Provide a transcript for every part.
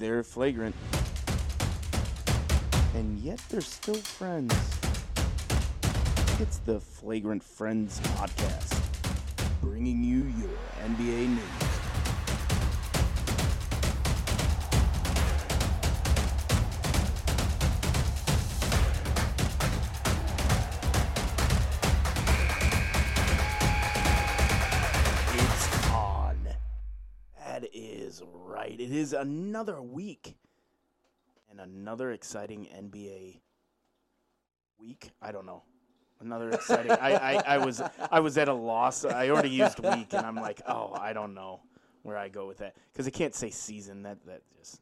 they're flagrant. And yet they're still friends. It's the Flagrant Friends podcast, bringing you your NBA news. It is another week and another exciting NBA week. I don't know. Another exciting. I, I, I was I was at a loss. I already used week, and I'm like, oh, I don't know where I go with that because I can't say season. That that just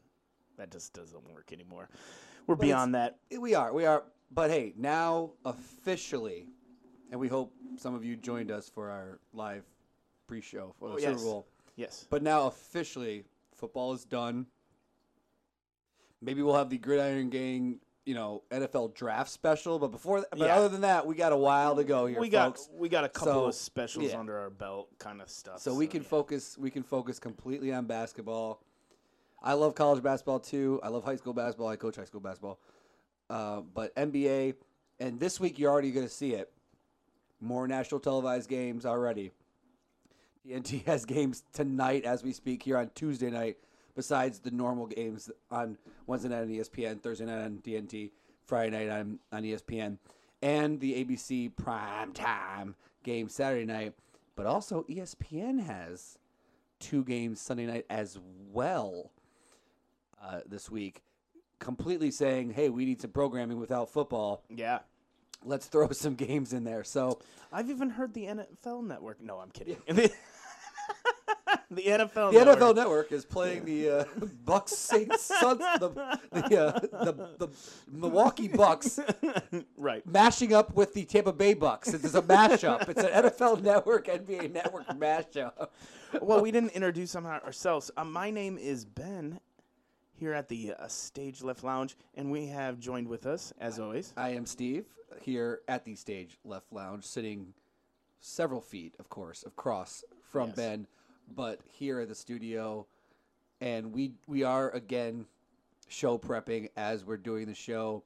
that just doesn't work anymore. We're But beyond that. We are, we are. But hey, now officially, and we hope some of you joined us for our live pre-show for the Oh, Super yes. Bowl. Yes. But now officially, football is done. Maybe we'll have the Gridiron Gang, you know, NFL draft special. But before, but Yeah. other than that, we got a while to go here, we got folks. we got a couple So, of specials yeah. under our belt, kind of stuff. So we can yeah. focus. We can focus completely on basketball. I love college basketball too. I love high school basketball. I coach high school basketball. Uh, but NBA, and this week you're already going to see it. More national televised games already. TNT has games tonight as we speak here on Tuesday night. Besides the normal games on Wednesday night on ESPN, Thursday night on TNT, Friday night on on ESPN, and the ABC prime time game Saturday night. But also ESPN has two games Sunday night as well uh, this week. Completely saying, "Hey, we need some programming without football. Yeah. Let's throw some games in there." So I've even heard the NFL Network. No, I'm kidding. the NFL. the Network. NFL Network is playing the uh, Bucks Saints Suns the the, uh, the the Milwaukee Bucks right. mashing up with the Tampa Bay Bucks. It's a mashup. It's an NFL Network NBA Network mashup. Well, we didn't introduce them ourselves. Uh, my name is Ben, here at the uh, Stage Left Lounge, and we have joined with us, as always. I am Steve here at the Stage Left Lounge, sitting several feet, of course, across from Yes. Ben, but here at the studio, and we we are again show prepping as we're doing the show.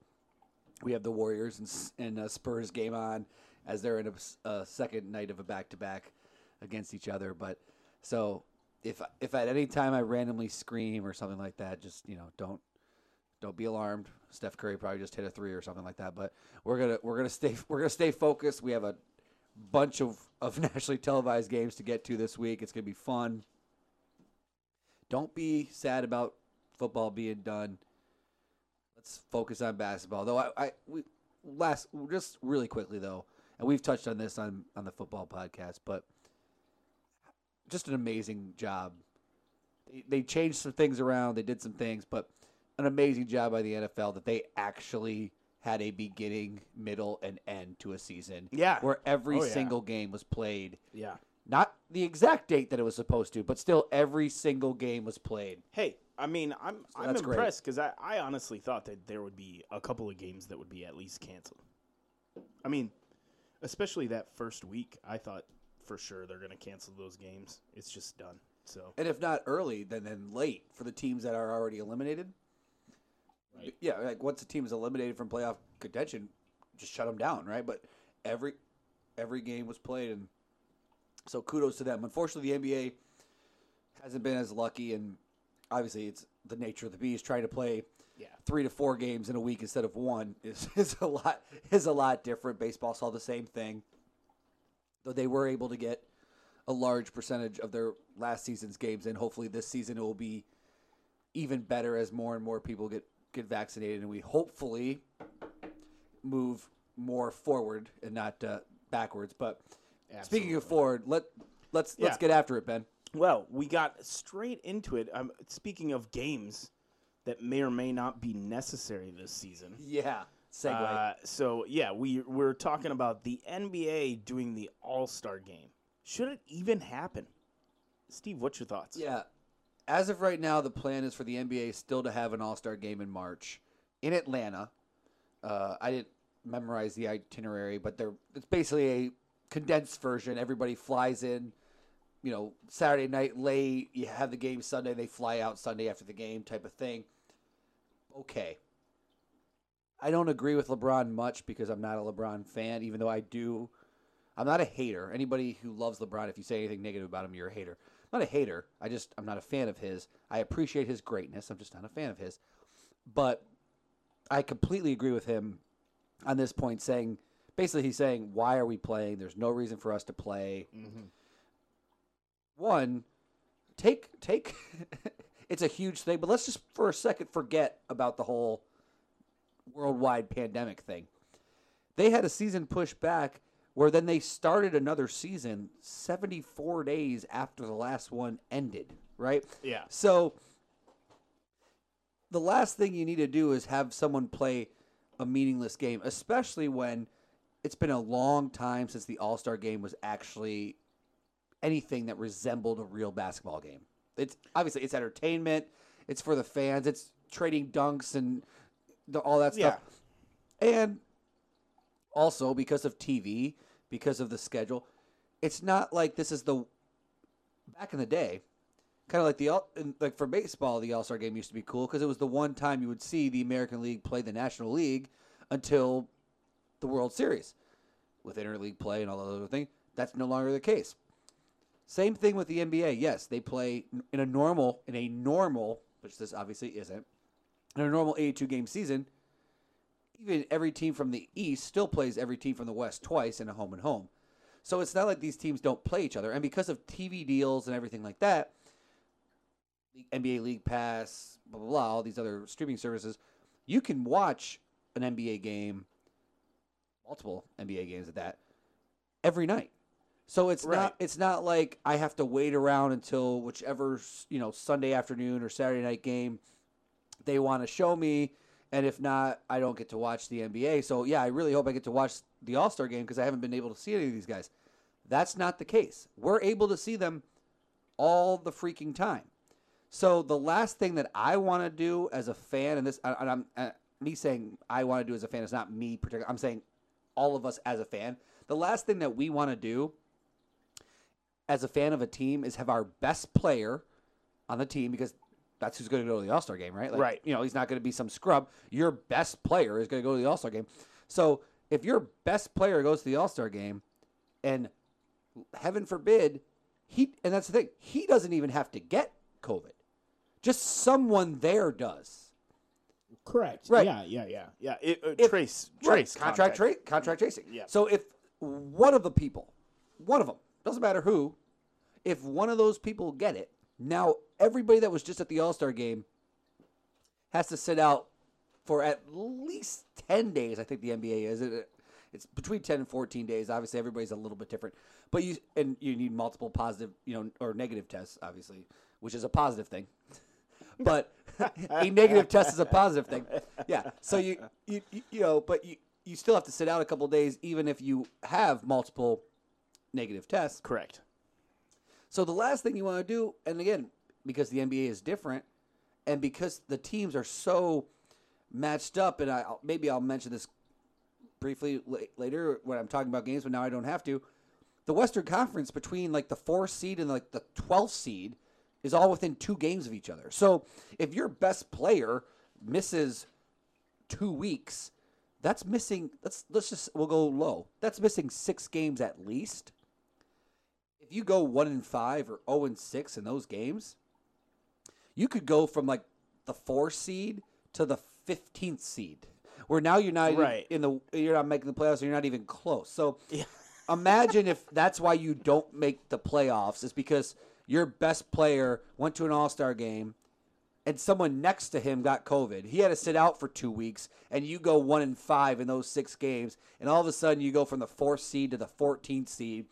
We have the Warriors and, and uh, Spurs game on as they're in a second night of a back to back against each other. But so if if at any time I randomly scream or something like that, just you know don't don't be alarmed. Steph Curry probably just hit a three or something like that. But we're gonna we're gonna stay we're gonna stay focused. We have a bunch of, of nationally televised games to get to this week. It's gonna be fun. Don't be sad about football being done. Let's focus on basketball. Though I, I we last just really quickly though, and we've touched on this on on the football podcast, but just an amazing job. They, they changed some things around. They did some things, but an amazing job by the NFL that they actually had a beginning, middle, and end to a season. Yeah. Where every Oh, yeah. single game was played. Yeah. Not the exact date that it was supposed to, but still every single game was played. Hey, I mean, I'm I'm that's great. impressed because I, I honestly thought that there would be a couple of games that would be at least canceled. I mean, especially that first week, I thought for sure they're going to cancel those games. It's just done. So And if not early, then then late for the teams that are already eliminated. Right. Yeah, like once a team is eliminated from playoff contention, just shut them down, right? But every every game was played, and so kudos to them. Unfortunately, the NBA hasn't been as lucky, and obviously, it's the nature of the beast. Trying to play yeah, three to four games in a week instead of one is, is a lot is a lot different. Baseball saw the same thing, though they were able to get a large percentage of their last season's games in. Hopefully, this season it will be even better as more and more people get get vaccinated, and we hopefully move more forward and not uh, backwards. But speaking of forward, let let's let's get after it, Ben. Well, we got straight into it. Um, speaking of games that may or may not be necessary this season. Yeah, segue. Uh, so yeah, we we're talking about the NBA doing the All Star game. Should it even happen? Steve, what's your thoughts? Yeah. As of right now, the plan is for the NBA still to have an All Star game in March in Atlanta. Uh, I didn't memorize the itinerary, but they're it's basically a condensed version. Everybody flies in you know, Saturday night late, you have the game Sunday, they fly out Sunday after the game type of thing. Okay. I don't agree with LeBron much because I'm not a LeBron fan, even though I do. I'm not a hater. Anybody who loves LeBron, if you say anything negative about him, you're a hater. I'm not a hater. I just I'm not a fan of his. I appreciate his greatness. I'm just not a fan of his. But I completely agree with him on this point, saying basically he's saying, why are we playing? There's no reason for us to play. Mm-hmm. One, take take. it's a huge thing, but let's just for a second forget about the whole worldwide pandemic thing. They had a season pushed back where then they started another season 74 days after the last one ended, right? Yeah. So the last thing you need to do is have someone play a meaningless game, especially when it's been a long time since the All Star game was actually anything that resembled a real basketball game. It's obviously it's entertainment, it's for the fans, it's trading dunks and the, all that stuff. Yeah. And also because of TV, because of the schedule, it's not like this is the back in the day, kind of like the like for baseball, the All Star game used to be cool because it was the one time you would see the American League play the National League until the World Series with interleague play and all that other thing. That's no longer the case. Same thing with the NBA. Yes, they play in a normal in a normal, which this obviously isn't, in a normal 82 game season. Even every team from the East still plays every team from the West twice in a home and home. So it's not like these teams don't play each other. And because of TV deals and everything like that, the NBA League Pass, blah, blah, blah, all these other streaming services, you can watch an NBA game, multiple NBA games at that, every night. So it's Right. not it's not like I have to wait around until whichever you know Sunday afternoon or Saturday night game they want to show me, and if not, I don't get to watch the NBA. So yeah, I really hope I get to watch the All Star game because I haven't been able to see any of these guys. That's not the case. We're able to see them all the freaking time. So the last thing that I want to do as a fan, and this, and I'm uh, me saying I want to do as a fan is not me particular. I'm saying all of us as a fan. The last thing that we want to do as a fan of a team is have our best player on the team because that's who's going to go to the All Star game, right? Like, Right. You know, he's not going to be some scrub. Your best player is going to go to the All Star game. So if your best player goes to the All Star game, and heaven forbid, he and that's the thing, he doesn't even have to get COVID. Just someone there does. Correct. Right. Yeah, yeah, yeah. Yeah. It, uh, If- trace. Right, Trace. contract contact. tra- contract tracing. Yeah. So if one of the people, one of them, doesn't matter who, if one of those people get it, now everybody that was just at the All Star game has to sit out for at least ten days. I think the NBA is it. It's between ten and fourteen days. Obviously, everybody's a little bit different, but you and you need multiple positive, you know, or negative tests, obviously, which is a positive thing. But a negative test is a positive thing. Yeah. So you you you, you know, but you you still have to sit out a couple days, even if you have multiple negative tests. Correct. So the last thing you want to do, and again, because the NBA is different, and because the teams are so matched up, and I maybe I'll mention this briefly later when I'm talking about games, but now I don't have to. The Western Conference between like the fourth seed and like the twelfth seed is all within two games of each other. So if your best player misses two weeks, that's missing. Let's let's just we'll go low. That's missing six games at least if you go one and five or zero and six in those games, you could go from like the four seed to the fifteenth seed, where now you're not even Right. in the you're not making the playoffs, and you're not even close. So Yeah. imagine if that's why you don't make the playoffs is because your best player went to an All Star game. And someone next to him got COVID. He had to sit out for two weeks, and you go one and five in those six games, and all of a sudden you go from the fourth seed to the fourteenth seed,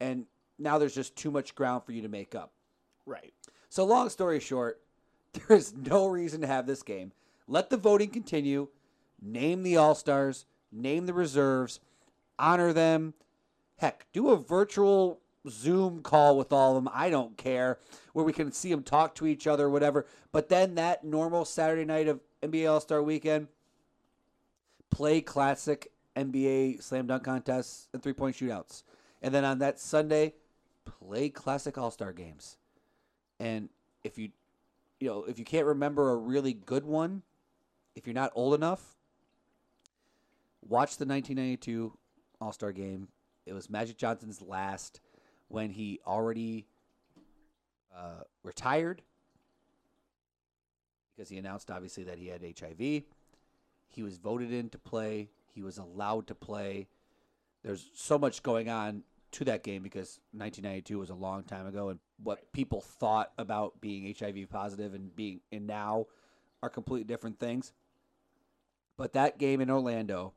and now there's just too much ground for you to make up. Right. So, long story short, there is no reason to have this game. Let the voting continue. Name the All Stars, name the reserves, honor them. Heck, do a virtual Zoom call with all of them. I don't care, where we can see them talk to each other, whatever. But then that normal Saturday night of NBA All Star weekend, play classic NBA slam dunk contests and three point shootouts. And then on that Sunday, play classic All Star games, and if you, you know, if you can't remember a really good one, if you're not old enough, watch the 1992 All Star game. It was Magic Johnson's last when he already uh, retired because he announced obviously that he had HIV. He was voted in to play. He was allowed to play. There's so much going on to that game because 1992 was a long time ago, and what people thought about being HIV positive and being and now are completely different things. But that game in Orlando,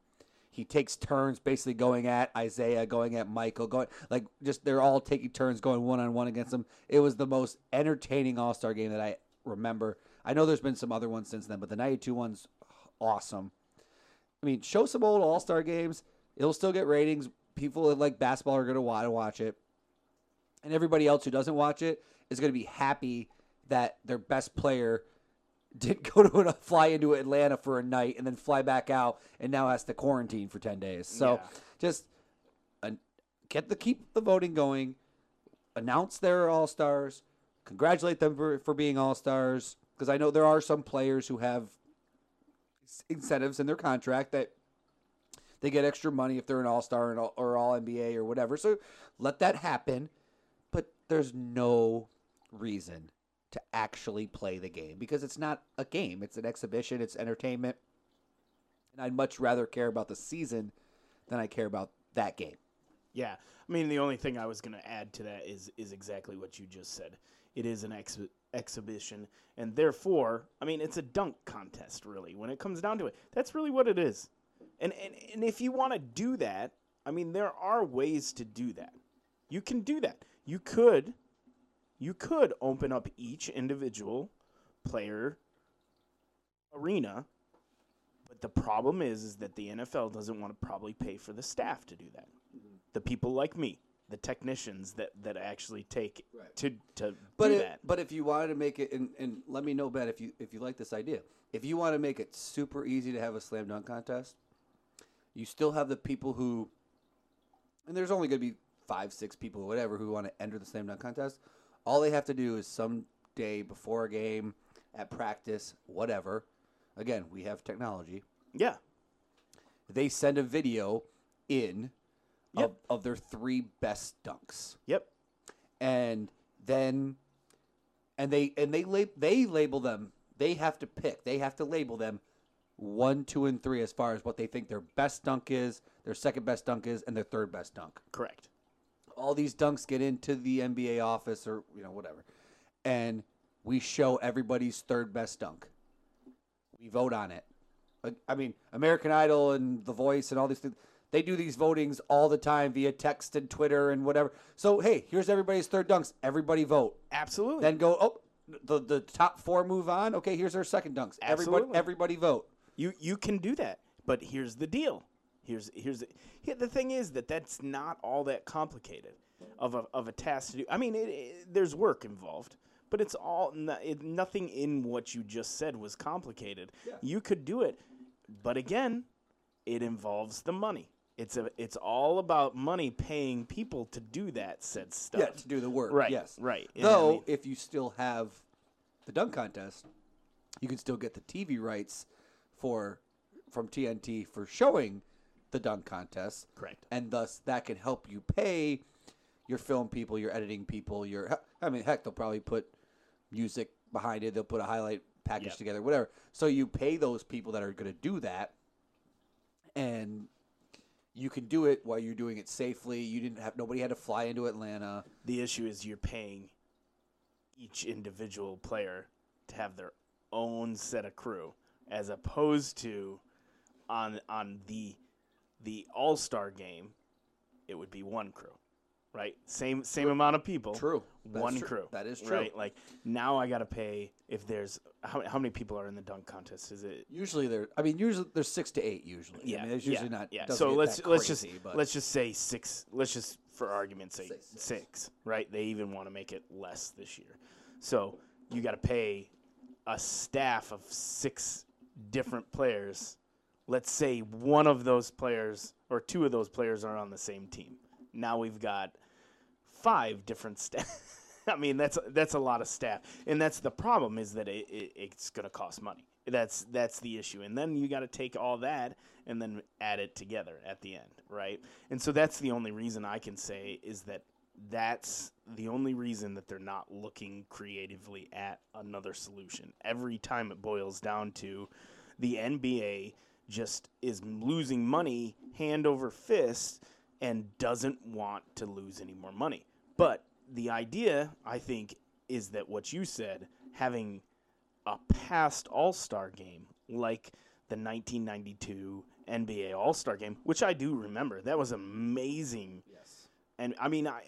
he takes turns basically going at Isiah, going at Michael, going like just they're all taking turns going one on one against him. It was the most entertaining All Star game that I remember. I know there's been some other ones since then, but the 92 one's awesome. I mean, show some old All Star games. It'll still get ratings. People that like basketball are going to want to watch it. And everybody else who doesn't watch it is going to be happy that their best player did go to fly into Atlanta for a night and then fly back out and now has to quarantine for 10 days. So Yeah. just uh, get the keep the voting going, announce their all stars, congratulate them for, for being all stars because I know there are some players who have incentives in their contract that they get extra money if they're an all star or all NBA or whatever. So let that happen, but there's no reason to actually play the game because it's not a game. It's an exhibition. It's entertainment, and I'd much rather care about the season than I care about that game. Yeah, I mean the only thing I was going to add to that is is exactly what you just said. It is an ex- exhibition, and therefore, I mean it's a dunk contest. Really, when it comes down to it, that's really what it is. And and, and if you want to do that, I mean there are ways to do that. You can do that. You could, you could open up each individual player arena but the problem is, is that the NFL doesn't want to probably pay for the staff to do that. Mm-hmm. The people like me, the technicians that, that actually take Right. to to But do it, that. but if you wanted to make it, and, and let me know, Ben, if you if you like this idea, if you want to make it super easy to have a slam dunk contest, you still have the people who, and there's only going to be five, six people, or whatever, who want to enter the slam dunk contest. All they have to do is some day before a game, at practice, whatever. Again, we have technology. Yeah, They send a video in Yep. of, of their three best dunks. yep, and then and they and they lab, they label them they have to pick they have to label them one two and three as far as what they think their best dunk is their second best dunk is and their third best dunk. Correct. all these dunks get into the nba office or you know whatever. And we show everybody's third best dunk. We vote on it. I mean american idol and the voice and all these things they do these votings all the time via text and twitter and whatever. So hey here's everybody's third dunks. Everybody vote. Absolutely. then go oh the the top four move on. Okay here's our second dunks. Everybody Absolutely. everybody vote You you can do that, but here's the deal. Here's here's the, here, the thing is that that's not all that complicated of a of a task to do. I mean, it, it, there's work involved, but it's all no, it, nothing in what you just said was complicated. You could do it, but again, it involves the money. It's a it's all about money paying people to do that said stuff. yeah to do the work Right, yes right. Know I though mean? if you still have the dunk contest you can still get the tv rights for from tnt for showing the dunk contest. Correct. and thus that can help you pay your film people your editing people your i mean heck they'll probably put music behind it. They'll put a highlight package Yep. together whatever. So you pay those people that are going to do that and you can do it while you're doing it safely. You didn't have nobody had to fly into atlanta. The issue is you're paying each individual player to have their own set of crew, as opposed to on on the the All Star game, it would be one crew, right? Same same amount of people. True. That's one true. crew. That is true. Right? Like now I got to pay if there's how, how many people are in the dunk contest? Is it Usually there, I mean, usually there's six to eight. Usually, yeah, I mean, there's yeah, usually not. Yeah. So let's let's just crazy, but let's just say six. Let's just for argument's sake six. six. right? They even want to make it less this year. So you got to pay a staff of six different players. Let's say one of those players or two of those players are on the same team. Now we've got five different staff. I mean, that's that's a lot of staff, and that's the problem is that it, it, it's going to cost money. That's that's the issue, and then you got to take all that and then add it together at the end, right? And so that's the only reason I can say is that that's the only reason that they're not looking creatively at another solution. Every time it boils down to the NBA just is losing money hand over fist and doesn't want to lose any more money. But the idea, I think, is that what you said, having a past All Star game like the 1992 NBA All Star game, which I do remember, that was amazing. Yes. And I mean, I,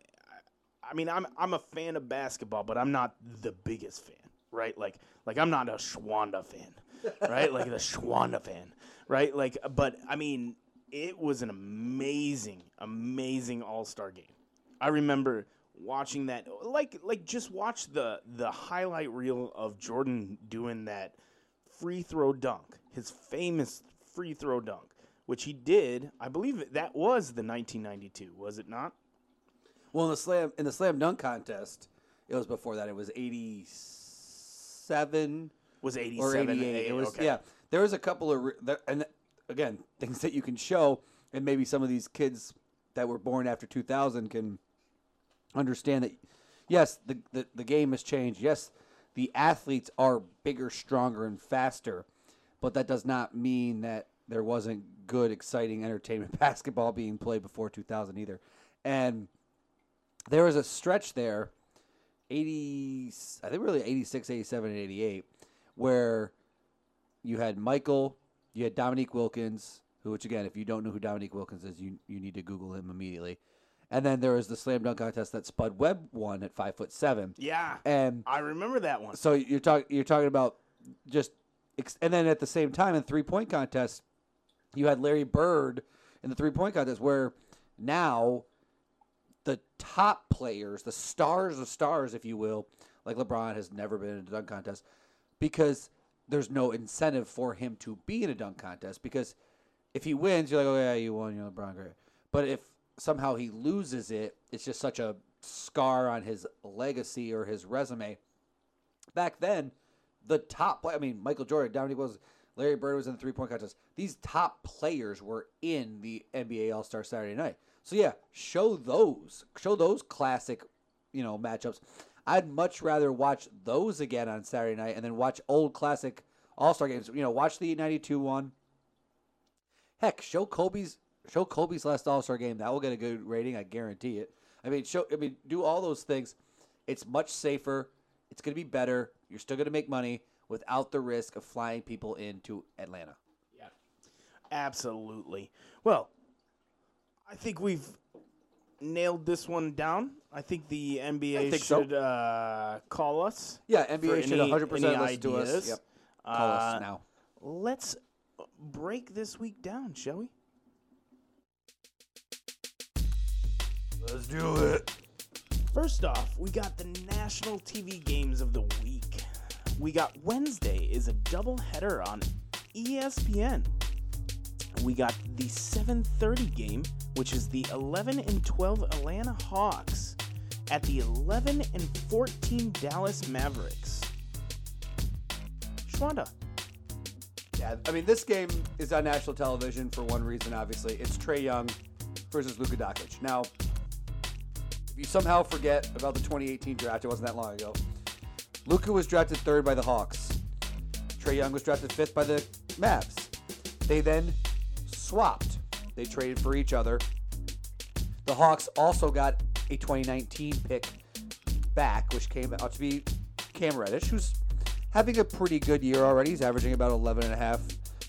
I mean, I'm I'm a fan of basketball, but I'm not the biggest fan, right? Like, like I'm not a Schwanda fan, right? like the Schwanda fan, right? Like, but I mean, it was an amazing, amazing All Star game. I remember watching that, like, like just watch the the highlight reel of Jordan doing that free throw dunk, his famous free throw dunk, which he did. I believe that was the 1992, was it not? Well, in the slam in the slam dunk contest, it was before that. It was eighty seven Was or 87 eighty eight. It was okay. yeah. There was a couple of re- there, and again things that you can show, and maybe some of these kids that were born after two thousand can understand that. Yes, the, the the game has changed. Yes, the athletes are bigger, stronger, and faster, but that does not mean that there wasn't good, exciting entertainment basketball being played before 2000 either. And there was a stretch there, 80, I think really 86, 87, and 88, where you had Michael, you had Dominique Wilkins, who, which again, if you don't know who Dominique Wilkins is, you, you need to Google him immediately. And then there was the slam dunk contest that Spud Webb won at five foot seven. Yeah, And I remember that one. so you're talking you're talking about just ex- and then at the same time in three point contest, you had Larry Bird in the three point contest where now the top players, the stars of stars, if you will, like LeBron has never been in a dunk contest because there's no incentive for him to be in a dunk contest because if he wins, you're like, oh yeah, you won, you're LeBron, great. But if somehow he loses it, it's just such a scar on his legacy or his resume back then, the top play, I mean, Michael Jordan, Dominique was Larry Bird was in the three point contest. These top players were in the NBA All Star Saturday night. So yeah, show those, show those classic, you know, matchups. I'd much rather watch those again on Saturday night and then watch old classic All Star games. You know, watch the '92 one. Heck, show Kobe's show Kobe's last All Star game. That will get a good rating. I guarantee it. I mean, show. I mean, do all those things. It's much safer. It's going to be better. You're still going to make money without the risk of flying people into Atlanta. Yeah, absolutely. Well, I think we've nailed this one down. I think the NBA think so. should uh, call us. Yeah, NBA should any- 100% any listen to us. ideas. Yep. Call Uh, us now. Let's break this week down, shall we? Let's do it. First off, we got the national TV games of the week. We got Wednesday is a doubleheader on ESPN. We got the 7:30 game, which is the 11 and 12 Atlanta Hawks at the 11 and 14 Dallas Mavericks. Shwanda, Yeah, I mean, this game is on national television for one reason, obviously. It's Trae Young versus Luka Doncic. Now, if you somehow forget about the 2018 draft, it wasn't that long ago. Luka was drafted third by the Hawks. Trae Young was drafted fifth by the Mavs. They then swapped. They traded for each other. The Hawks also got a 2019 pick back, which came out to be Cam Reddish, who's having a pretty good year already. He's averaging about 11 and a half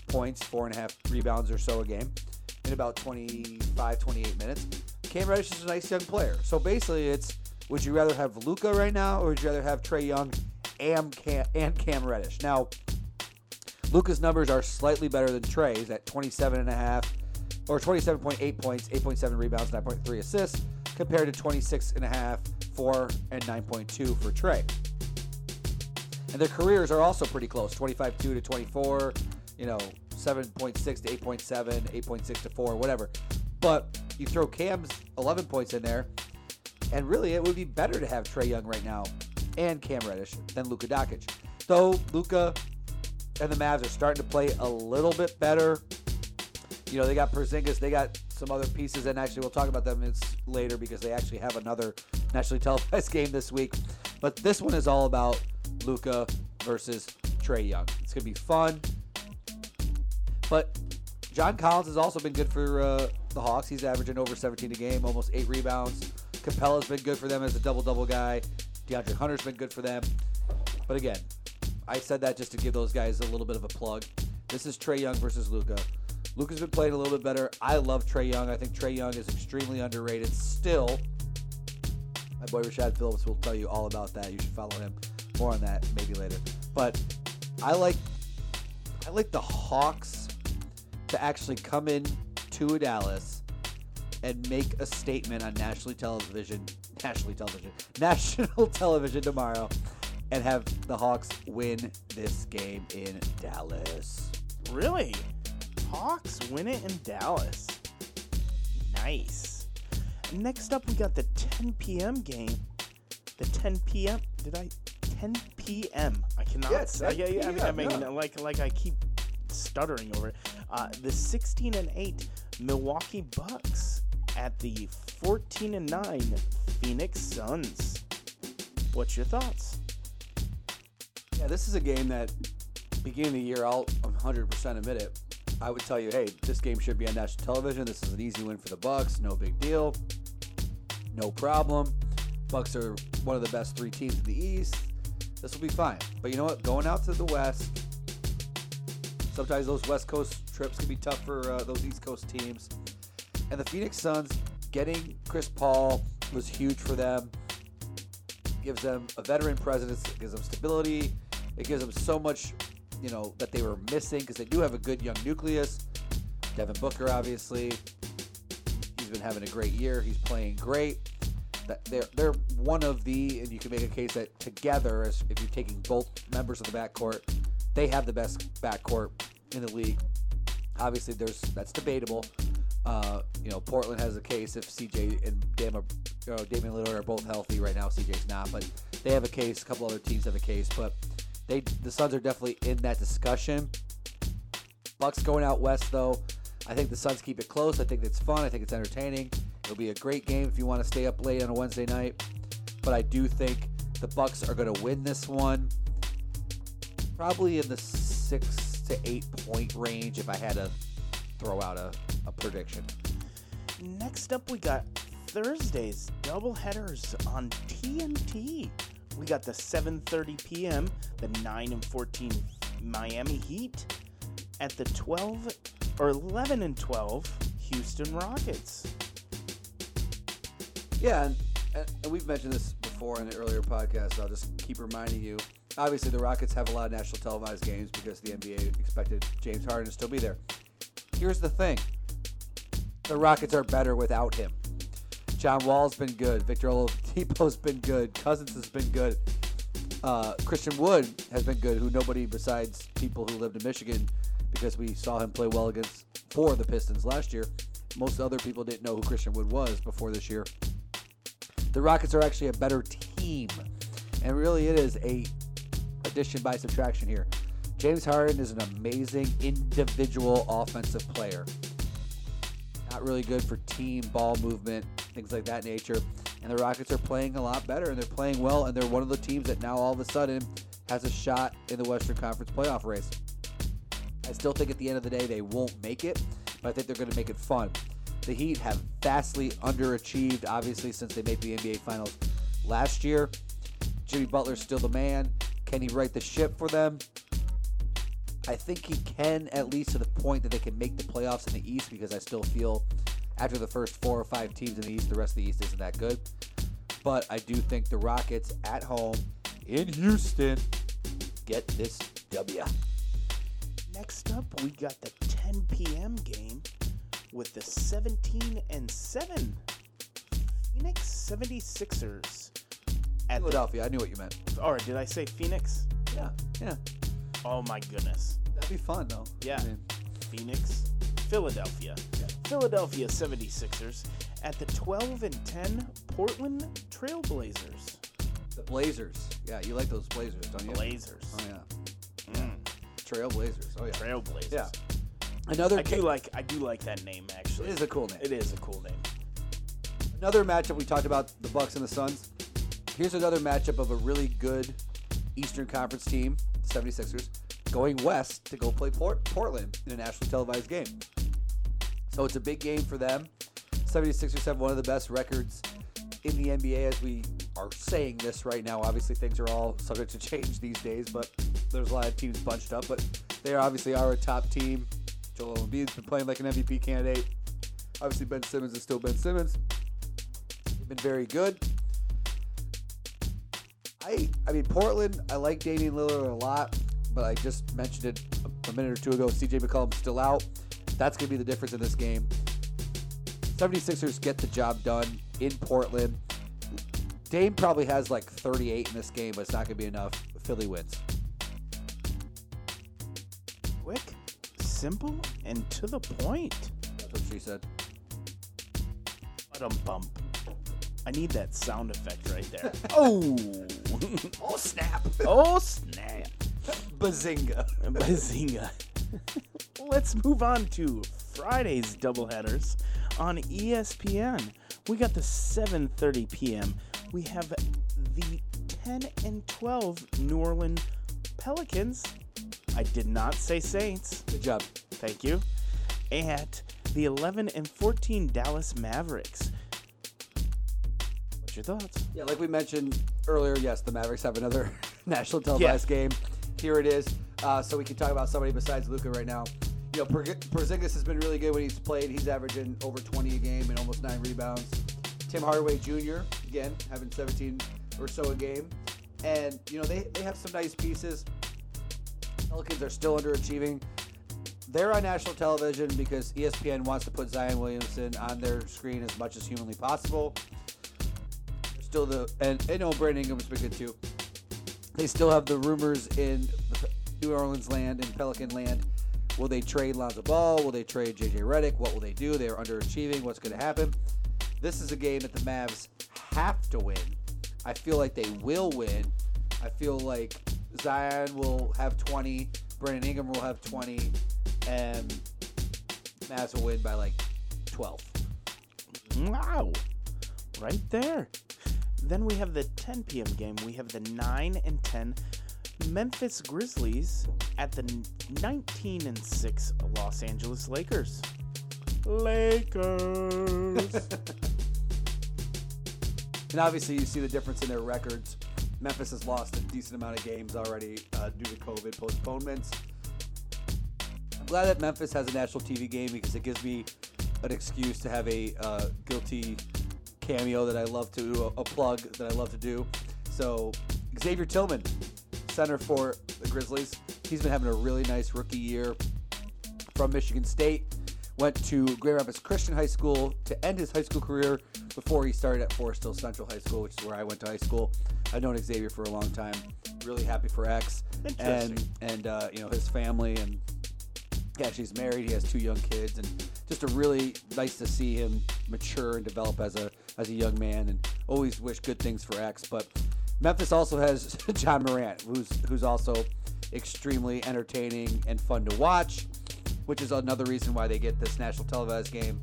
points, four and a half rebounds or so a game in about 25, 28 minutes. Cam Reddish is a nice young player. So basically, it's would you rather have Luka right now, or would you rather have Trae Young and Cam, and Cam Reddish? Now, Luka's numbers are slightly better than Trae's at 27 and a half or 27.8 points, 8.7 rebounds, 9.3 assists, compared to 26 and a half, 4 and 9.2 for Trae. And their careers are also pretty close 25 2 to 24, you know, 7.6 to 8.7, 8.6 to 4, whatever. But you throw Cam's 11 points in there, And really, it would be better to have Trae Young right now and Cam Reddish than Luka Doncic. Though Luka and the Mavs are starting to play a little bit better. You know, they got Porzingis, they got some other pieces, and actually, we'll talk about them later because they actually have another nationally televised game this week. But this one is all about Luka versus Trae Young. It's going to be fun. But John Collins has also been good for uh, the Hawks. He's averaging over 17 a game, almost eight rebounds. Capela's been good for them as a double double guy. DeAndre Hunter's been good for them. But again, I said that just to give those guys a little bit of a plug. This is Trae Young versus Luka. Luka's been playing a little bit better. I love Trae Young. I think Trae Young is extremely underrated still. My boy Rashad Phillips will tell you all about that. You should follow him. More on that maybe later. But I like I like the Hawks to actually come in to Dallas and make a statement on nationally television, nationally television, national television tomorrow, and have the Hawks win this game in Dallas. Really? Hawks win it in Dallas. Nice. Next up, we got the 10 p.m. game. The 10 p.m. Did I? 10 p.m. I cannot. Yeah, say, yeah, yeah. I mean, I mean yeah. like, like I keep stuttering over it. Uh, the 16 and 8 Milwaukee Bucks at the 14 and 9 Phoenix Suns. What's your thoughts? Yeah, this is a game that beginning of the year, I'll 100% admit it. I would tell you, hey, this game should be on national television. This is an easy win for the Bucks. No big deal. No problem. Bucks are one of the best three teams in the East. This will be fine. But you know what? Going out to the West, sometimes those West Coast trips can be tough for uh, those East Coast teams. And the Phoenix Suns getting Chris Paul was huge for them. Gives them a veteran presence. It gives them stability. It gives them so much, you know, that they were missing because they do have a good young nucleus. Devin Booker, obviously, he's been having a great year. He's playing great. That they're they're one of the, and you can make a case that together, as if you're taking both members of the backcourt, they have the best backcourt in the league. Obviously, there's that's debatable. Uh, you know, Portland has a case if CJ and Dam, uh, Damian Lillard are both healthy right now. CJ's not, but they have a case. A couple other teams have a case, but they the Suns are definitely in that discussion. Bucks going out west though. I think the Suns keep it close. I think it's fun. I think it's entertaining. It'll be a great game if you want to stay up late on a Wednesday night. But I do think the Bucks are going to win this one. Probably in the six to eight point range if I had to throw out a, a prediction. Next up, we got Thursday's double headers on TNT. We got the 7:30 p.m. the 9 and 14 Miami Heat at the 12 or 11 and 12 Houston Rockets. Yeah, and, and we've mentioned this before in an earlier podcast. So I'll just keep reminding you. Obviously, the Rockets have a lot of national televised games because the NBA expected James Harden to still be there. Here's the thing: the Rockets are better without him. John Wall's been good. Victor Oladipo's been good. Cousins has been good. Uh, Christian Wood has been good. Who nobody besides people who lived in Michigan, because we saw him play well against for the Pistons last year. Most other people didn't know who Christian Wood was before this year. The Rockets are actually a better team, and really it is a addition by subtraction here. James Harden is an amazing individual offensive player. Not really good for team ball movement, things like that nature. And the Rockets are playing a lot better, and they're playing well, and they're one of the teams that now all of a sudden has a shot in the Western Conference playoff race. I still think at the end of the day they won't make it, but I think they're going to make it fun. The Heat have vastly underachieved, obviously, since they made the NBA Finals last year. Jimmy Butler's still the man. Can he right the ship for them? I think he can, at least to the point that they can make the playoffs in the East, because I still feel after the first four or five teams in the East, the rest of the East isn't that good. But I do think the Rockets at home in Houston get this W. Next up, we got the 10 p.m. game with the 17 and 7 Phoenix 76ers at Philadelphia. I knew what you meant. The, or did I say Phoenix? Yeah, yeah. Oh my goodness. That'd be fun though. Yeah. I mean, Phoenix, Philadelphia. Philadelphia 76ers at the 12 and 10 Portland Trailblazers. The Blazers. Yeah, you like those Blazers, don't you? Blazers. Oh yeah. Mm, Trailblazers. Oh yeah. Trailblazers. Yeah. Another I ca- do like I do like that name actually. It is a cool name. It is a cool name. Another matchup we talked about the Bucks and the Suns. Here's another matchup of a really good Eastern Conference team, 76ers, going west to go play Port- Portland in a nationally televised game. So it's a big game for them. 76ers have one of the best records in the NBA as we are saying this right now. Obviously, things are all subject to change these days, but there's a lot of teams bunched up. But they obviously are a top team. Joel Embiid's been playing like an MVP candidate. Obviously, Ben Simmons is still Ben Simmons. They've been very good. I I mean Portland, I like Damian Lillard a lot, but I just mentioned it a, minute or two ago. CJ McCollum's still out. That's going to be the difference in this game. 76ers get the job done in Portland. Dame probably has like 38 in this game, but it's not going to be enough. Philly wins. Quick, simple, and to the point. That's what she said. But bump. I need that sound effect right there. oh. Oh snap! oh snap. Bazinga! Bazinga. Let's move on to Friday's doubleheaders on ESPN. We got the 7:30 p.m. We have the 10 and 12 New Orleans Pelicans. I did not say Saints. Good job. Thank you. At the 11 and 14 Dallas Mavericks. What's your thoughts? Yeah, like we mentioned earlier, yes, the Mavericks have another national televised game. Here it is. Uh, so we can talk about somebody besides Luka right now. You know, Porzingis has been really good when he's played. He's averaging over 20 a game and almost nine rebounds. Tim Hardaway Jr. again having 17 or so a game, and you know they they have some nice pieces. Pelicans are still underachieving. They're on national television because ESPN wants to put Zion Williamson on their screen as much as humanly possible. Still the and I know Brandon Ingram's been good too. They still have the rumors in New Orleans land and Pelican land. Will they trade Lonzo Ball? Will they trade JJ Redick? What will they do? They are underachieving. What's going to happen? This is a game that the Mavs have to win. I feel like they will win. I feel like Zion will have 20, Brandon Ingram will have 20, and Mavs will win by like 12. Wow. Right there. Then we have the 10 p.m. game. We have the 9 and 10 Memphis Grizzlies at the 19 and 6 Los Angeles Lakers. Lakers. And obviously, you see the difference in their records. Memphis has lost a decent amount of games already uh, due to COVID postponements. I'm glad that Memphis has a national TV game because it gives me an excuse to have a uh, guilty cameo that I love to, a, a plug that I love to do. So, Xavier Tillman, center for the Grizzlies, he's been having a really nice rookie year from Michigan State. Went to Grand Rapids Christian High School to end his high school career before he started at Forest Hill Central High School, which is where I went to high school. I've known Xavier for a long time. Really happy for X and and uh, you know his family and yeah, she's married. He has two young kids, and just a really nice to see him mature and develop as a as a young man. And always wish good things for X. But Memphis also has John Morant, who's who's also extremely entertaining and fun to watch, which is another reason why they get this national televised game.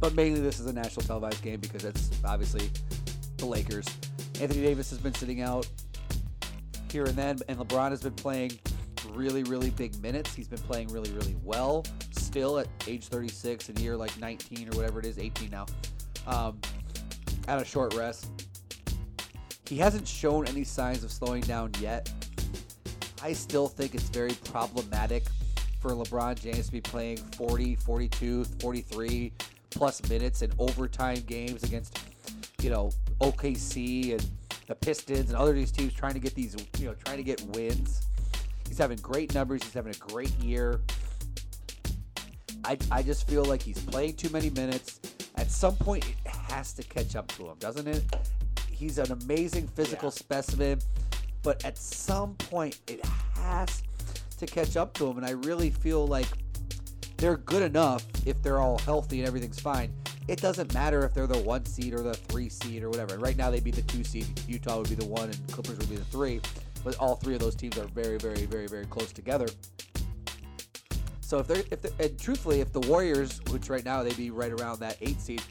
But mainly, this is a national televised game because it's obviously the Lakers. Anthony Davis has been sitting out here and then, and LeBron has been playing really, really big minutes. He's been playing really, really well still at age 36 and year like 19 or whatever it is, 18 now. Um, at a short rest. He hasn't shown any signs of slowing down yet. I still think it's very problematic for LeBron James to be playing 40, 42, 43 plus minutes in overtime games against, you know, OKC and the Pistons and other these teams trying to get these, you know, trying to get wins. He's having great numbers. He's having a great year. I, I just feel like he's playing too many minutes. At some point, it has to catch up to him, doesn't it? He's an amazing physical Yeah. specimen, but at some point, it has to catch up to him. And I really feel like they're good enough if they're all healthy and everything's fine it doesn't matter if they're the one seed or the three seed or whatever. Right now, they'd be the two seed. Utah would be the one, and Clippers would be the three. But all three of those teams are very, very, very, very close together. So if they're, if they're, and truthfully, if the Warriors, which right now they'd be right around that eight seed,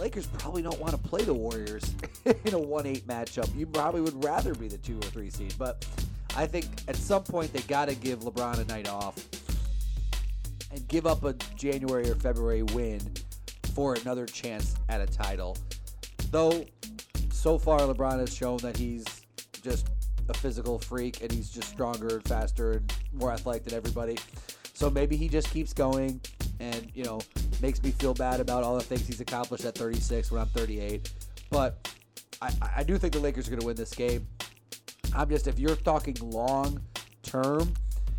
Lakers probably don't want to play the Warriors in a one-eight matchup. You probably would rather be the two or three seed, but I think at some point they got to give LeBron a night off and give up a January or February win for another chance at a title. Though so far LeBron has shown that he's just a physical freak and he's just stronger and faster and more athletic than everybody. So maybe he just keeps going and, you know, makes me feel bad about all the things he's accomplished at 36 when I'm 38. But I, I do think the Lakers are going to win this game. I'm just, if you're talking long term,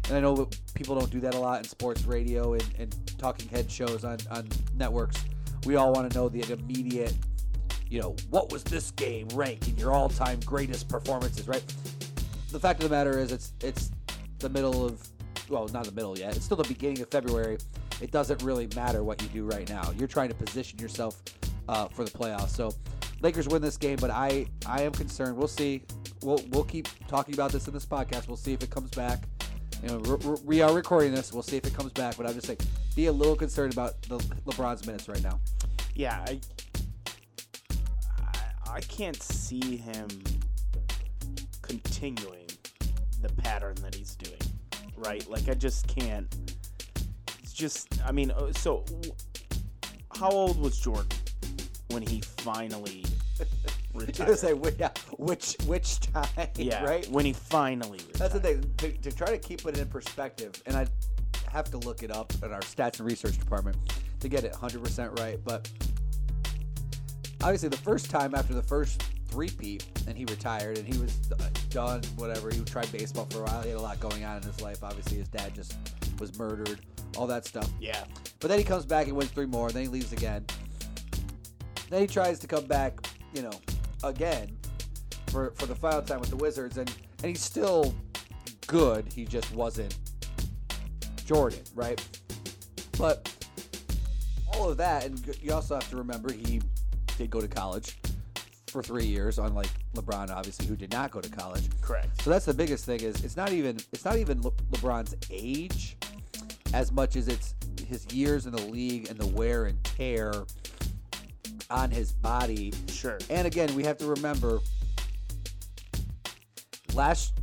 and I know that people don't do that a lot in sports radio and, and talking head shows on, on networks. We all want to know the immediate, you know, what was this game ranked in your all time greatest performances, right? The fact of the matter is, it's it's the middle of, well, not the middle yet. It's still the beginning of February. It doesn't really matter what you do right now. You're trying to position yourself uh, for the playoffs. So, Lakers win this game, but I I am concerned. We'll see. We'll we'll keep talking about this in this podcast. We'll see if it comes back. You know, we are recording this. We'll see if it comes back. But I'm just saying, be a little concerned about the LeBron's minutes right now. Yeah, I, I, I can't see him continuing the pattern that he's doing. Right? Like I just can't. It's just. I mean, uh, so how old was Jordan when he finally retired? say which, yeah, which which time? yeah, right. When he finally retired. That's the thing. To, to try to keep it in perspective, and I have to look it up in our stats and research department to get it 100% right. But obviously, the first time after the first three-peat, and he retired, and he was uh, done. Whatever. He tried baseball for a while. He had a lot going on in his life. Obviously, his dad just was murdered. All that stuff. Yeah. But then he comes back and wins three more. and Then he leaves again. Then he tries to come back, you know, again for for the final time with the Wizards, and and he's still good. He just wasn't Jordan, right? But all of that, and you also have to remember he did go to college for three years, unlike LeBron, obviously, who did not go to college. Correct. So that's the biggest thing is it's not even it's not even Le- LeBron's age as much as it's his years in the league and the wear and tear on his body. Sure. And again, we have to remember last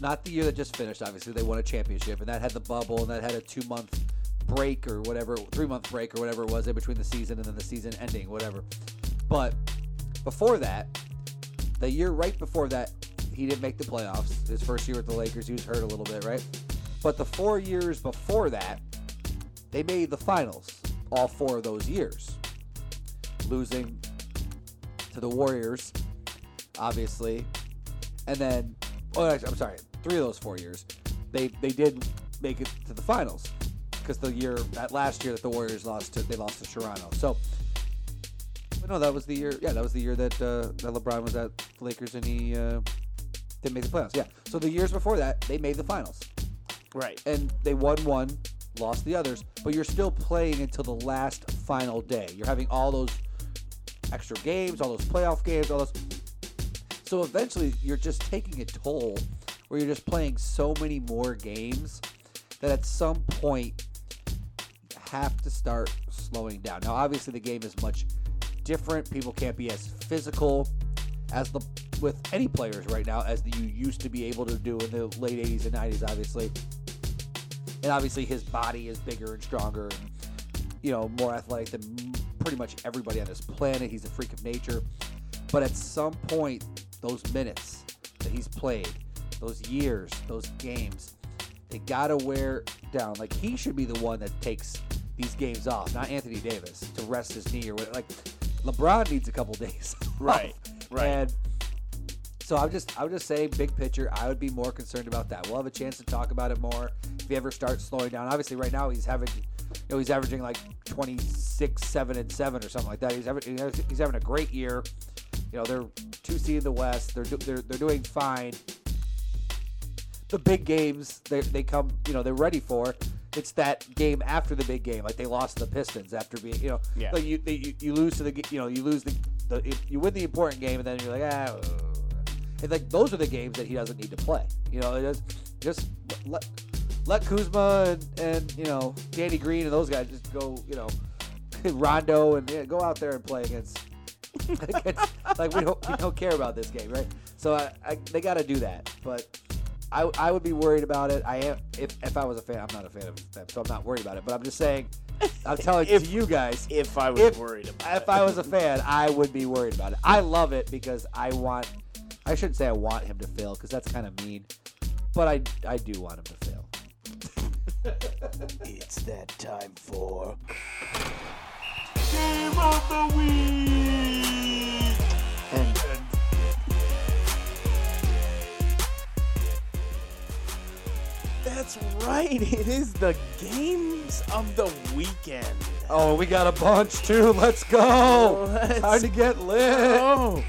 not the year that just finished, obviously they won a championship and that had the bubble and that had a 2 month break or whatever, 3 month break or whatever it was in between the season and then the season ending, whatever. But before that, the year right before that, he didn't make the playoffs. His first year with the Lakers, he was hurt a little bit, right? But the four years before that, they made the finals all four of those years, losing to the Warriors, obviously, and then oh, I'm sorry, three of those four years, they they did make it to the finals because the year that last year that the Warriors lost to they lost to Toronto. So, no, that was the year. Yeah, that was the year that uh, that LeBron was at the Lakers and he uh, didn't make the playoffs. Yeah, so the years before that they made the finals Right. and they won one, lost the others, but you're still playing until the last final day. You're having all those extra games, all those playoff games, all those. So eventually, you're just taking a toll where you're just playing so many more games that at some point have to start slowing down. Now, obviously, the game is much different. People can't be as physical as the with any players right now as you used to be able to do in the late 80s and 90s, obviously and obviously his body is bigger and stronger and you know more athletic than pretty much everybody on this planet he's a freak of nature but at some point those minutes that he's played those years those games they gotta wear down like he should be the one that takes these games off not anthony davis to rest his knee or whatever. like lebron needs a couple days. Right, right. and so I'm just I would just say big picture, I would be more concerned about that. We'll have a chance to talk about it more if he ever starts slowing down. Obviously, right now he's having, you know, he's averaging like 26, seven and seven or something like that. He's having he's having a great year. You know, they're two seed in the West. They're do- they're they're doing fine. The big games they they come, you know, they're ready for. It's that game after the big game, like they lost to the Pistons after being, you know, Yeah. like you, you you lose to the, you know, you lose the, the you win the important game, and then you're like, ah, uh," and like those are the games that he doesn't need to play. You know, just just let let Kuzma and, and you know Danny Green and those guys just go, you know, Rondo and yeah, go out there and play against. against like we don't we don't care about this game, right? So I, I they got to do that, but I, I would be worried about it. I am if, if I was a fan. I'm not a fan of them, so I'm not worried about it. But I'm just saying, I'm telling If- you guys, If I was If- worried about if it. I was a fan, I would be worried about it. I love it because I want. I shouldn't say I want him to fail because that's kind of mean, but I I do want him to fail. It's that time for Game of the week. and That's right. It is the games of the weekend. Oh, we got a bunch too. Let's go. Let's Time to get lit. Oh,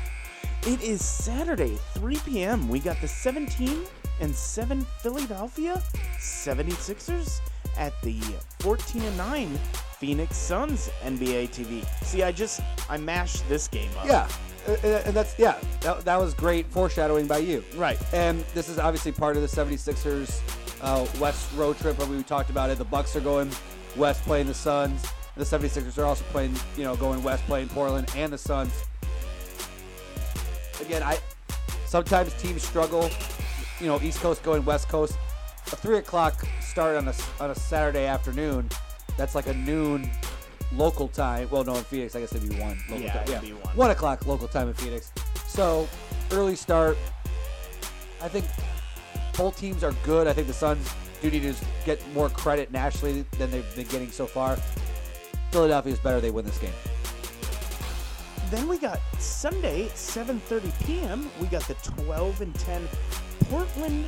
it is Saturday, 3 p.m. We got the 17 and 7 Philadelphia 76ers at the 14 and 9 Phoenix Suns NBA TV. See, I just I mashed this game up. Yeah, and that's yeah. That, that was great foreshadowing by you. Right. And this is obviously part of the 76ers uh, West road trip where we talked about it. The Bucks are going west playing the Suns. The 76ers are also playing, you know, going west playing Portland and the Suns. Again, I sometimes teams struggle, you know, East Coast going West Coast. A three o'clock start on a on a Saturday afternoon. That's like a noon local time. Well, no, in Phoenix, I guess it'd be one. Local Yeah, time. it'd be one. One o'clock local time in Phoenix. So early start. I think both teams are good. I think the Suns do need to get more credit nationally than they've been getting so far. Philadelphia is better. They win this game. Then we got Sunday, 7:30 p.m. We got the 12 and 10 Portland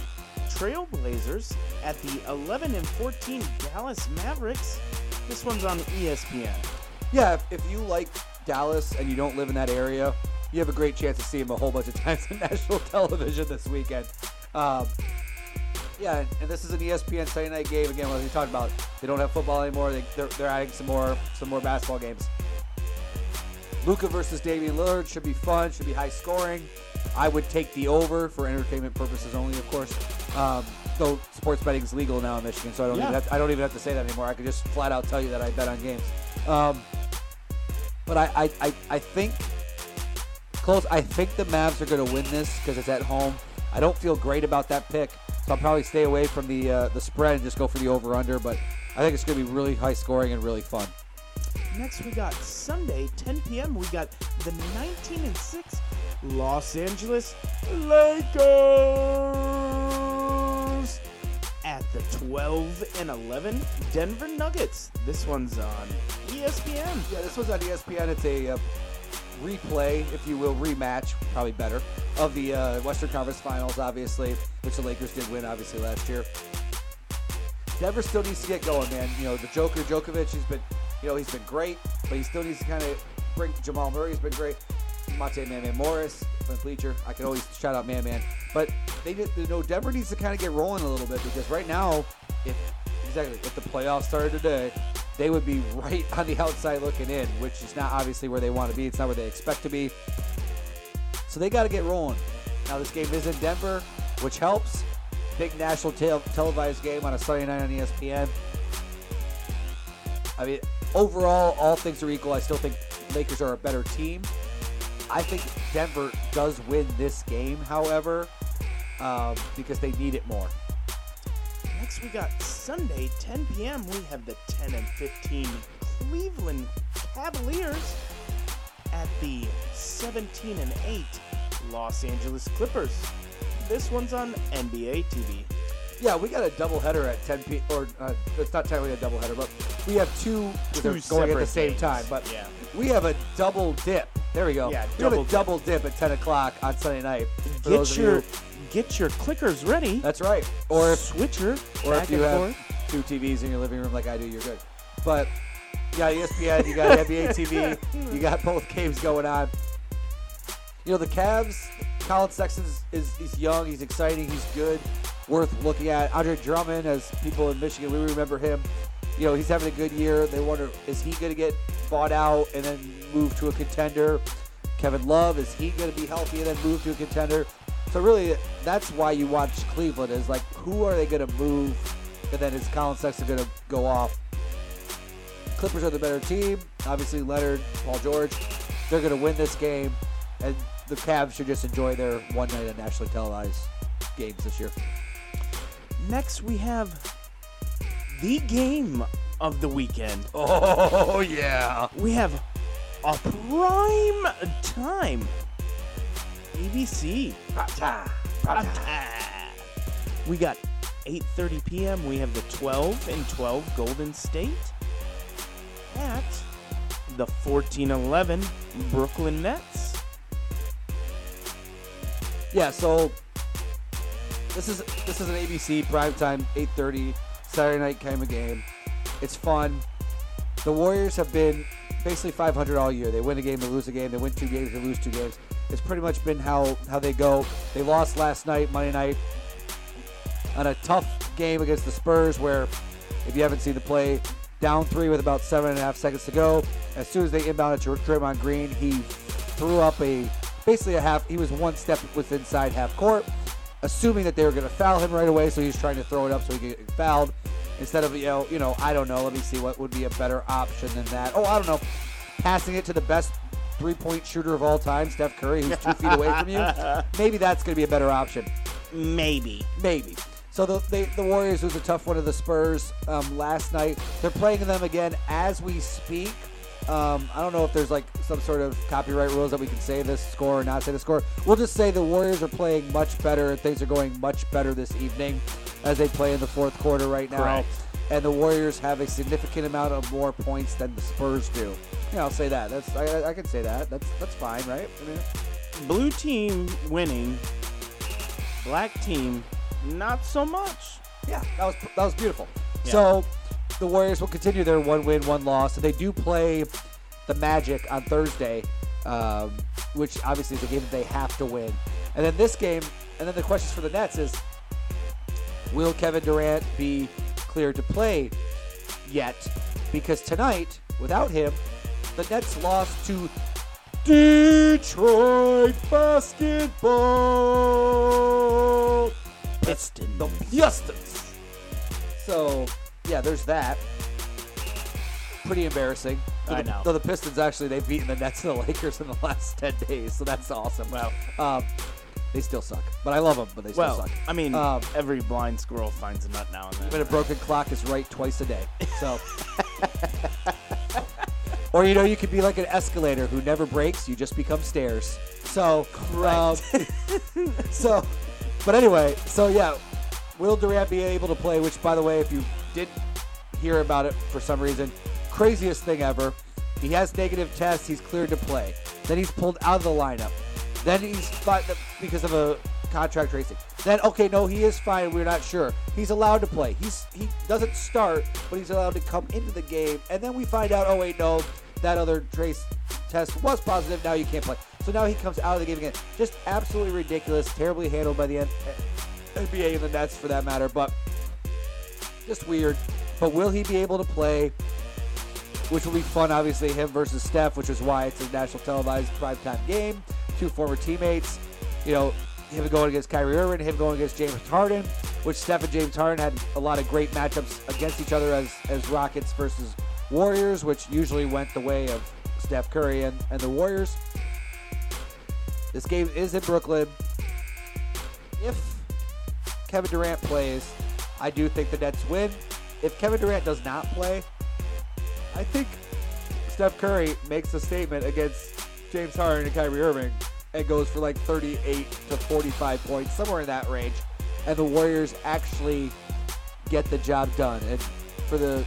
Trailblazers at the 11 and 14 Dallas Mavericks. This one's on ESPN. Yeah, if, if you like Dallas and you don't live in that area, you have a great chance to see him a whole bunch of times on national television this weekend. Um, yeah, and this is an ESPN Sunday night game again. What we talked about, they don't have football anymore. They, they're, they're adding some more some more basketball games. Luka versus Damian Lillard should be fun. Should be high scoring. I would take the over for entertainment purposes only, of course. Um, though sports betting is legal now in Michigan, so I don't Yeah. even have, I don't even have to say that anymore. I could just flat out tell you that I bet on games. Um, but I, I, I, I think close. I think the Mavs are going to win this because it's at home. I don't feel great about that pick, so I'll probably stay away from the uh, the spread and just go for the over under. But I think it's going to be really high scoring and really fun. Next, we got Sunday, 10 p.m. We got the 19 and 6 Los Angeles Lakers at the 12 and 11 Denver Nuggets. This one's on ESPN. Yeah, this one's on ESPN. It's a uh, replay, if you will, rematch, probably better, of the uh, Western Conference Finals, obviously, which the Lakers did win, obviously, last year. Denver still needs to get going, man. You know, the Joker, Djokovic, he's been, you know, he's been great, but he still needs to kind of bring Jamal Murray's been great. Monte Man Man Morris, Clint Bleacher. I can always shout out Man Man. But they did, you know, Denver needs to kind of get rolling a little bit because right now, if exactly if the playoffs started today, they would be right on the outside looking in, which is not obviously where they want to be. It's not where they expect to be. So they got to get rolling. Now this game is in Denver, which helps. Big national tel- televised game on a Sunday night on ESPN. I mean, overall, all things are equal. I still think Lakers are a better team. I think Denver does win this game, however, um, because they need it more. Next, we got Sunday, 10 p.m. We have the 10 and 15 Cleveland Cavaliers at the 17 and 8 Los Angeles Clippers. This one's on NBA TV. Yeah, we got a doubleheader at 10 p. Or uh, it's not technically a doubleheader, but we have two, Two they're going at the same games. time. But Yeah. we have a double dip. There we go. Yeah, we have a dip. double dip at 10 o'clock on Sunday night. For those Get of your you- get your clickers ready. That's right. Or if switcher or if you have forth. two TVs in your living room like I do, you're good. But you got ESPN, you got NBA TV, you got both games going on. You know the Cavs, Collin Sexton is, is he's young, he's exciting, he's good, worth looking at. Andre Drummond, as people in Michigan, we remember him. You know, he's having a good year. They wonder, is he going to get bought out and then move to a contender? Kevin Love, is he going to be healthy and then move to a contender? So really, that's why you watch Cleveland is like, who are they going to move? And then is Collin Sexton going to go off? Clippers are the better team. Obviously, Leonard, Paul George, they're going to win this game, and the Cavs should just enjoy their one night of nationally televised games this year. Next, we have the game of the weekend. Oh yeah! We have a prime time ABC. Prime time. We got 8:30 p.m. We have the 12 and 12 Golden State at the 14-11 Brooklyn Nets. Yeah, so this is this is an ABC primetime 8:30 Saturday night kind of game. It's fun. The Warriors have been basically 500 all year. They win a game, they lose a game. They win two games, they lose two games. It's pretty much been how how they go. They lost last night, Monday night, on a tough game against the Spurs, where if you haven't seen the play, down three with about seven and a half seconds to go. As soon as they inbounded to Draymond Green, he threw up a basically a half. He was one step within inside half court, assuming that they were going to foul him right away. So he's trying to throw it up so he could get fouled instead of you know you know I don't know. Let me see what would be a better option than that. Oh, I don't know, passing it to the best three-point shooter of all time, Steph Curry, who's two feet away from you. Maybe that's going to be a better option. Maybe. Maybe. So the they, the Warriors was a tough one of the Spurs um, last night. They're playing them again as we speak. Um, I don't know if there's like some sort of copyright rules that we can say this score or not say the score. We'll just say the Warriors are playing much better and things are going much better this evening as they play in the fourth quarter right now. Correct. And the Warriors have a significant amount of more points than the Spurs do. Yeah, I'll say that. That's I, I- I can say that. That's that's fine, right? I mean, Blue team winning. Black team, not so much. Yeah, that was that was beautiful. Yeah. So the Warriors will continue their one win, one loss. So they do play the Magic on Thursday, um, which obviously is a game that they have to win. And then this game, and then the questions for the Nets is: Will Kevin Durant be cleared to play yet? Because tonight, without him, the Nets lost to Detroit basketball. Pistons. The Pistons. So, yeah, there's that. Pretty embarrassing. Though I the, know. Though the Pistons actually they've beaten the Nets and the Lakers in the last ten days, so that's awesome. Well, Um, they still suck, but I love them. But they still well, suck. I mean, Um, every blind squirrel finds a nut now and then. But a broken clock is right twice a day. So. or you know, you could be like an escalator who never breaks. You just become stairs. So. um, so. But anyway, so yeah, will Durant be able to play? Which, by the way, if you did hear about it for some reason, craziest thing ever. He has negative tests. He's cleared to play. Then he's pulled out of the lineup. Then he's because of a contact tracing. Then okay, no, he is fine. We're not sure. He's allowed to play. He's he doesn't start, but he's allowed to come into the game. And then we find out, oh wait, no, that other trace test was positive. Now you can't play. So now he comes out of the game again. Just absolutely ridiculous. Terribly handled by the NBA and the Nets for that matter. But just weird. But will he be able to play? Which will be fun, obviously, him versus Steph, which is why it's a national televised primetime game. Two former teammates. You know, him going against Kyrie Irving, him going against James Harden, which Steph and James Harden had a lot of great matchups against each other as, as Rockets versus Warriors, which usually went the way of Steph Curry and, and the Warriors. This game is in Brooklyn. If Kevin Durant plays, I do think the Nets win. If Kevin Durant does not play, I think Steph Curry makes a statement against James Harden and Kyrie Irving and goes for like 38 to 45 points, somewhere in that range. And the Warriors actually get the job done. And for the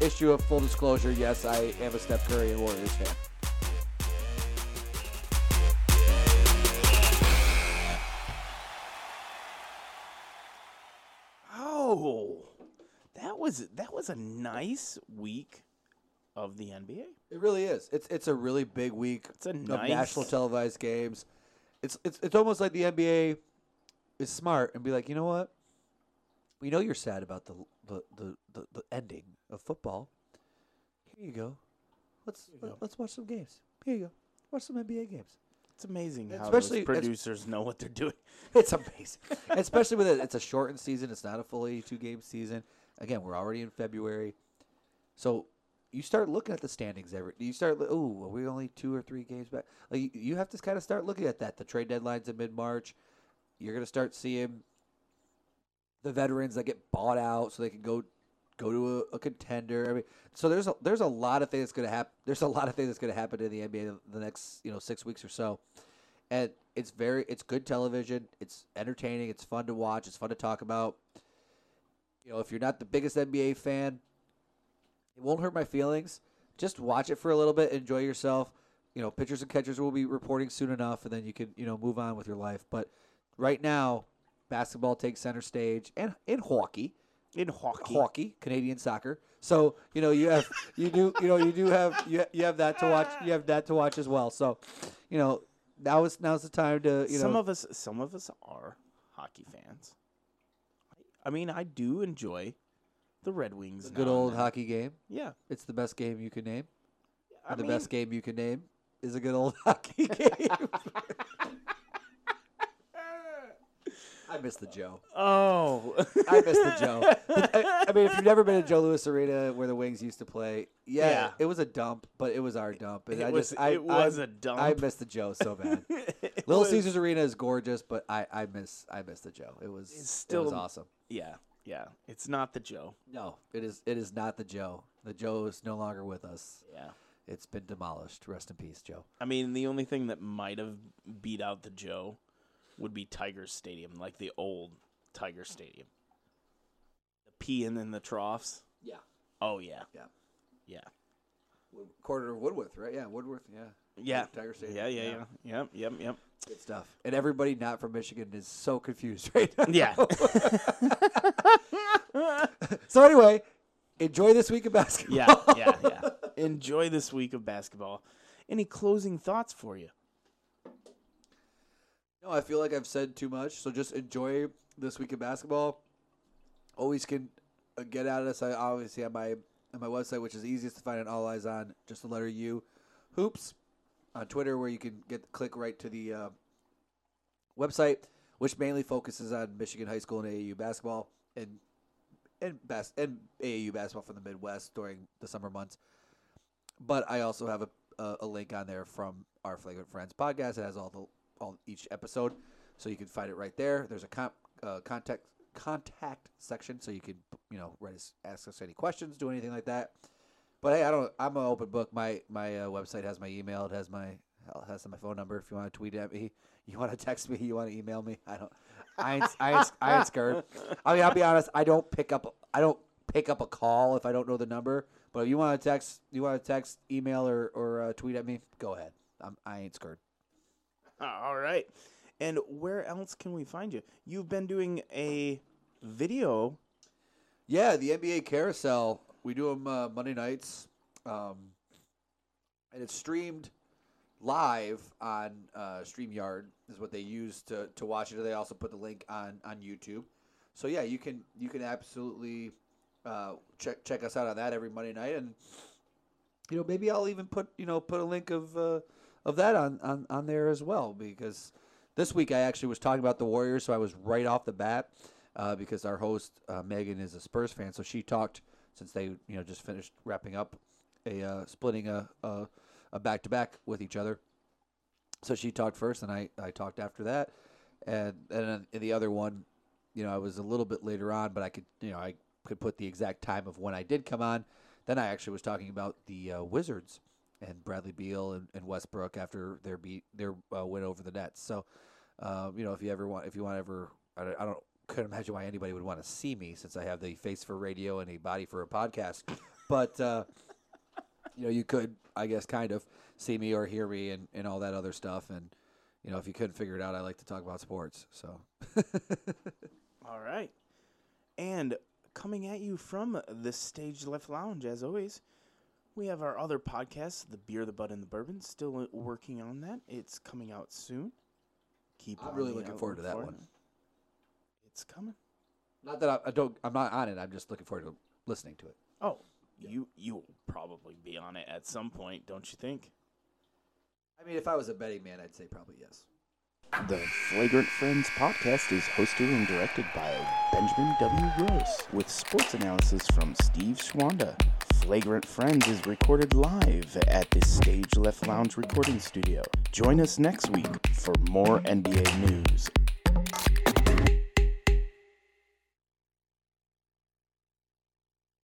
issue of full disclosure, yes, I am a Steph Curry and Warriors fan. Was that was a nice week of the NBA. It really is. It's it's a really big week It's a of nice national televised games. it's it's it's almost like the NBA is smart and be like, you know what? We know you're sad about the the the, the, the ending of football. Here you go. Let's you go. let's watch some games. Here you go. Watch some NBA games. It's amazing how Especially- producers know what they're doing. It's amazing, especially with it. It's a shortened season. It's not a fully two game season. Again, we're already in February, so you start looking at the standings. Every you start. Oh, are we only two or three games back? Like you- you have to kind of start looking at that. The trade deadline's in mid March. You're gonna start seeing the veterans that get bought out so they can go go to a, a contender. I mean, so there's a there's a lot of things that's gonna happen. There's a lot of things that's gonna happen in the NBA the next you know six weeks or so and it's very it's good television it's entertaining it's fun to watch it's fun to talk about you know if you're not the biggest nba fan it won't hurt my feelings just watch it for a little bit enjoy yourself you know pitchers and catchers will be reporting soon enough and then you can you know move on with your life but right now basketball takes center stage and in hockey In hockey. hockey, Canadian soccer. So you know you have you do you know you do have you, you have that to watch. You have that to watch as well. So you know now is now's the time to you know. some of us some of us are hockey fans. I mean, I do enjoy the Red Wings. now good and old then. hockey game. Yeah. It's the best game you can name. I And the mean, best game you can name is a good old hockey game. I miss the Joe. Oh. I miss the Joe. I, I mean, if you've never been to Joe Louis Arena where the Wings used to play, yeah, Yeah. it was a dump, but it was our dump. And It I was- just, I, it was I, a dump. I miss the Joe so bad. It Little was- Caesars Arena is gorgeous, but I, I miss I miss the Joe. It was It's it was still- awesome. Yeah. Yeah. It's not the Joe. No, it is it is not the Joe. The Joe is no longer with us. Yeah. It's been demolished. Rest in peace, Joe. I mean, the only thing that might have beat out the Joe would be Tiger Stadium, like the old Tiger Stadium. The P and then the troughs. Yeah. Oh yeah. Yeah. Yeah. Quarter of Woodward, right? Yeah, Woodward. Yeah. Yeah. Tiger Stadium. Yeah, yeah, yeah. Yep, yep, yep. Good stuff. And everybody not from Michigan is so confused right now. Yeah. so anyway, enjoy this week of basketball. yeah, yeah, yeah. Enjoy this week of basketball. Any closing thoughts for you? No, I feel like I've said too much. So just enjoy this week of basketball. Always can uh, get at us. I obviously have my on my website, which is easiest to find on All Eyes on, just the letter U, hoops, on Twitter, where you can get click right to the uh, website, which mainly focuses on Michigan high school and AAU basketball and and bas- and AAU basketball from the Midwest during the summer months. But I also have a a, a link on there from our Flagrant Friends podcast. It has all the all each episode, so you can find it right there. There's a comp, uh, contact contact section, so you can you know write us, ask us any questions, do anything like that. But hey, I don't. I'm an open book. My my uh, website has my email. It has my has my phone number. If you want to tweet at me, you want to text me, you want to email me. I don't. I ain't, I ain't, I ain't scared. I mean, I'll be honest. I don't pick up. I don't pick up a call if I don't know the number. But if you want to text, you want to text, email, or or uh, tweet at me, go ahead. I'm, I ain't scared. All right. And where else can we find you? You've been doing a video. Yeah, the NBA Carousel. We do them uh, Monday nights, um, and it's streamed live on uh, Streamyard. Is what they use to, to watch it. They also put the link on, on YouTube. So yeah, you can you can absolutely uh, check check us out on that every Monday night, and you know maybe I'll even put you know put a link of uh, of that on, on on there as well because this week I actually was talking about the Warriors, so I was right off the bat uh, because our host uh, Megan is a Spurs fan, so she talked since they you know just finished wrapping up a uh, splitting a a, a back-to-back with each other. So she talked first, and I, I talked after that, and and in the other one, you know, I was a little bit later on, but I could you know I could put the exact time of when I did come on. Then I actually was talking about the uh, Wizards and Bradley Beal and, and Westbrook after their beat their uh, win over the Nets. So, um, you know, if you ever want, if you want ever, I I don't couldn't imagine why anybody would want to see me since I have the face for radio and a body for a podcast. But uh, you know, you could, I guess, kind of see me or hear me and, and all that other stuff. And you know, if you couldn't figure it out, I like to talk about sports. So, All right. And coming at you from the Stage Left Lounge, as always, we have our other podcast, The Beer, the Bud, and the Bourbon. Still working on that. It's coming out soon. keep. I'm really looking forward to that for one. It. It's coming. Not that I, I don't. I'm not on it. I'm just looking forward to listening to it. Oh, you you'll probably be on it at some point, don't you think? I mean, if I was a betting man, I'd say probably yes. The Flagrant Friends podcast is hosted and directed by Benjamin W. Gross, with sports analysis from Steve Schwanda. Flagrant Friends is recorded live at the Stage Left Lounge recording studio. Join us next week for more NBA news